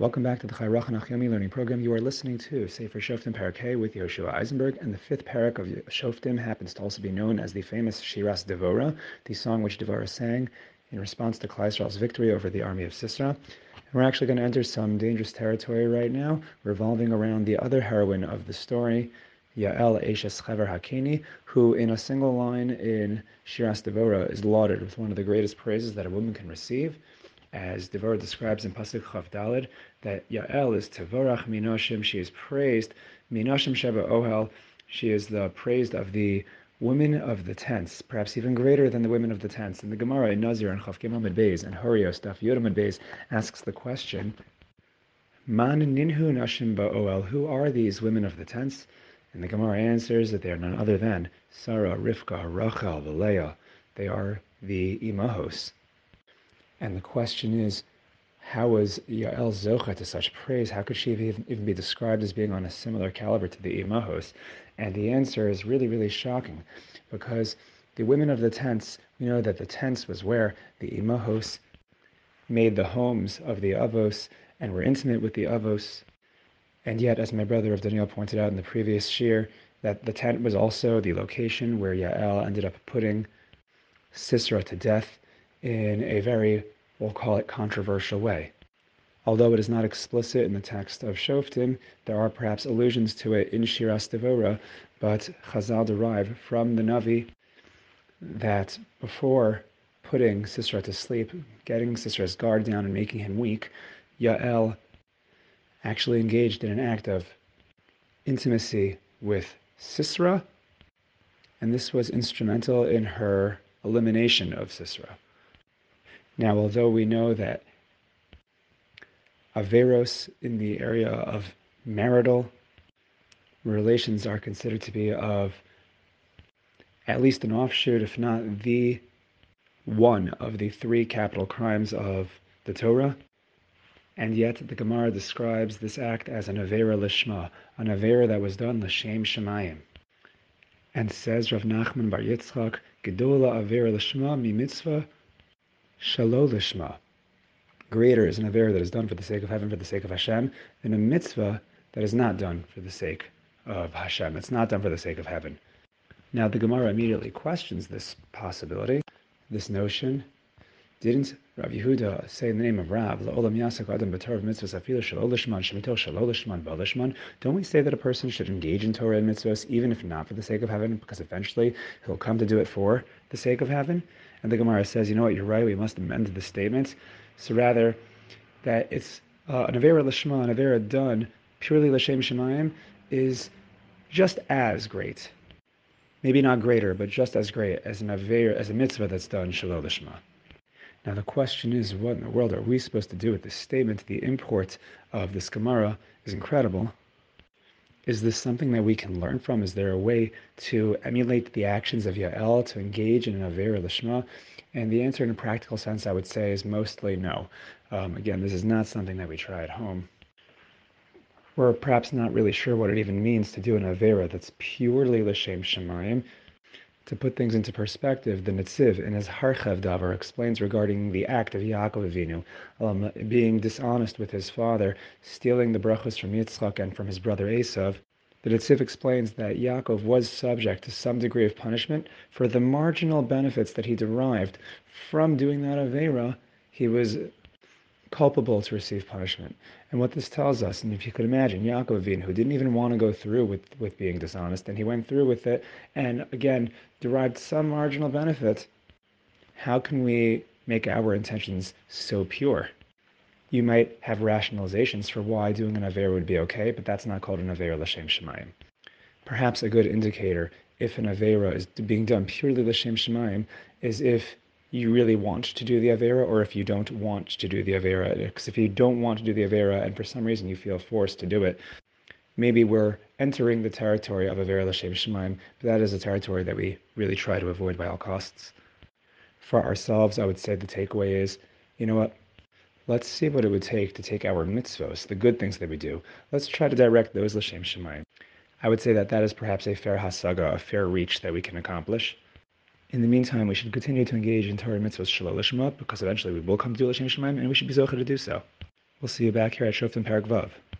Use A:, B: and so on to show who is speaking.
A: Welcome back to the Chaya Rochel Nach Yomi Learning Program. You are listening to Sefer Shoftim Parakeh with Yehoshua Eisenberg, and the fifth parak of Shoftim happens to also be known as the famous Shiras Devora, the song which Devora sang in response to Klal Yisrael's victory over the army of Sisera. And we're actually going to enter some dangerous territory right now, revolving around the other heroine of the story, Yael Eshes Chaver Hakini, who in a single line in Shiras Devora is lauded with one of the greatest praises that a woman can receive, as Devora describes in Pasuk Chav Dalid, that Yael is Tevorach Minoshim, she is praised, Minoshim Sheba Ohel, she is the praised of the women of the tents, perhaps even greater than the women of the tents. And the Gemara in Nazir and Chav Gimel Beis and Horios Daf Yodam Beis asks the question, Man Ninhu Nashim Ba'oel, who are these women of the tents? And the Gemara answers that they are none other than Sarah, Rivka, Rachel, Leah. They are the Imahos. And the question is, how was Yael Zocha to such praise? How could she even be described as being on a similar caliber to the Imahos? And the answer is really, really shocking because the women of the tents, we know that the tents was where the Imahos made the homes of the Avos and were intimate with the Avos and yet, as my brother of Daniel pointed out in the previous shiur, that the tent was also the location where Yael ended up putting Sisera to death in a very, we'll call it controversial way. Although it is not explicit in the text of Shoftim, there are perhaps allusions to it in Shiras Devora, but Chazal derive from the Navi that before putting Sisera to sleep, getting Sisera's guard down and making him weak, Yael actually engaged in an act of intimacy with Sisera, and this was instrumental in her elimination of Sisera. Now, although we know that Averos in the area of marital relations are considered to be of at least an offshoot, if not the one of the three capital crimes of the Torah, and yet the Gemara describes this act as an Avera Lishma, an Avera that was done L'Shem Shemayim. And says Rav Nachman Bar Yitzchak, Gedola Avera Lishma mi mitzvah shalo Lishma. Greater is an Avera that is done for the sake of heaven, for the sake of Hashem, than a mitzvah that is not done for the sake of Hashem. It's not done for the sake of heaven. Now the Gemara immediately questions this possibility, this notion, didn't Rav Yehuda say in the name of Rav? Don't we say that a person should engage in Torah and mitzvahs even if not for the sake of heaven, because eventually he'll come to do it for the sake of heaven? And the Gemara says, you know what, you're right, we must amend the statement. So rather, that it's uh, an Avera Lishma, an Avera done purely L'Shem Shemayim is just as great. Maybe not greater, but just as great as an Avera, as a mitzvah that's done Shalol Lishma. Now the question is, what in the world are we supposed to do with this statement? The import of this Gemara is incredible. Is this something that we can learn from? Is there a way to emulate the actions of Yael, to engage in an Avera Lishma? And the answer in a practical sense, I would say, is mostly no. Um, again, this is not something that we try at home. We're perhaps not really sure what it even means to do an Avera that's purely L'Shem Shemayim, to put things into perspective, the Netziv in his Harchev Davar explains regarding the act of Yaakov Avinu, um, being dishonest with his father, stealing the brachos from Yitzchak and from his brother Esav. The Netziv explains that Yaakov was subject to some degree of punishment for the marginal benefits that he derived from doing that Avera. He was culpable to receive punishment. And what this tells us, and if you could imagine, Yaakov Avinu, who didn't even want to go through with, with being dishonest, and he went through with it, and again, derived some marginal benefit, how can we make our intentions so pure? You might have rationalizations for why doing an Aver would be okay, but that's not called an Aver L'Shem Shemayim. Perhaps a good indicator if an Avera is being done purely L'Shem Shemayim is if you really want to do the Avera or if you don't want to do the Avera. Because if you don't want to do the Avera and for some reason you feel forced to do it, maybe we're entering the territory of Avera L'Shem Shemaim, but that is a territory that we really try to avoid by all costs. For ourselves, I would say the takeaway is, you know what? Let's see what it would take to take our mitzvos, the good things that we do. Let's try to direct those L'Shem Shemaim. I would say that that is perhaps a fair hasaga, a fair reach that we can accomplish. In the meantime, we should continue to engage in Torah mitzvahs shalol because eventually we will come to do L'Shem Shemaim, and we should be zocher to do so. We'll see you back here at Shoftim Perek Vav.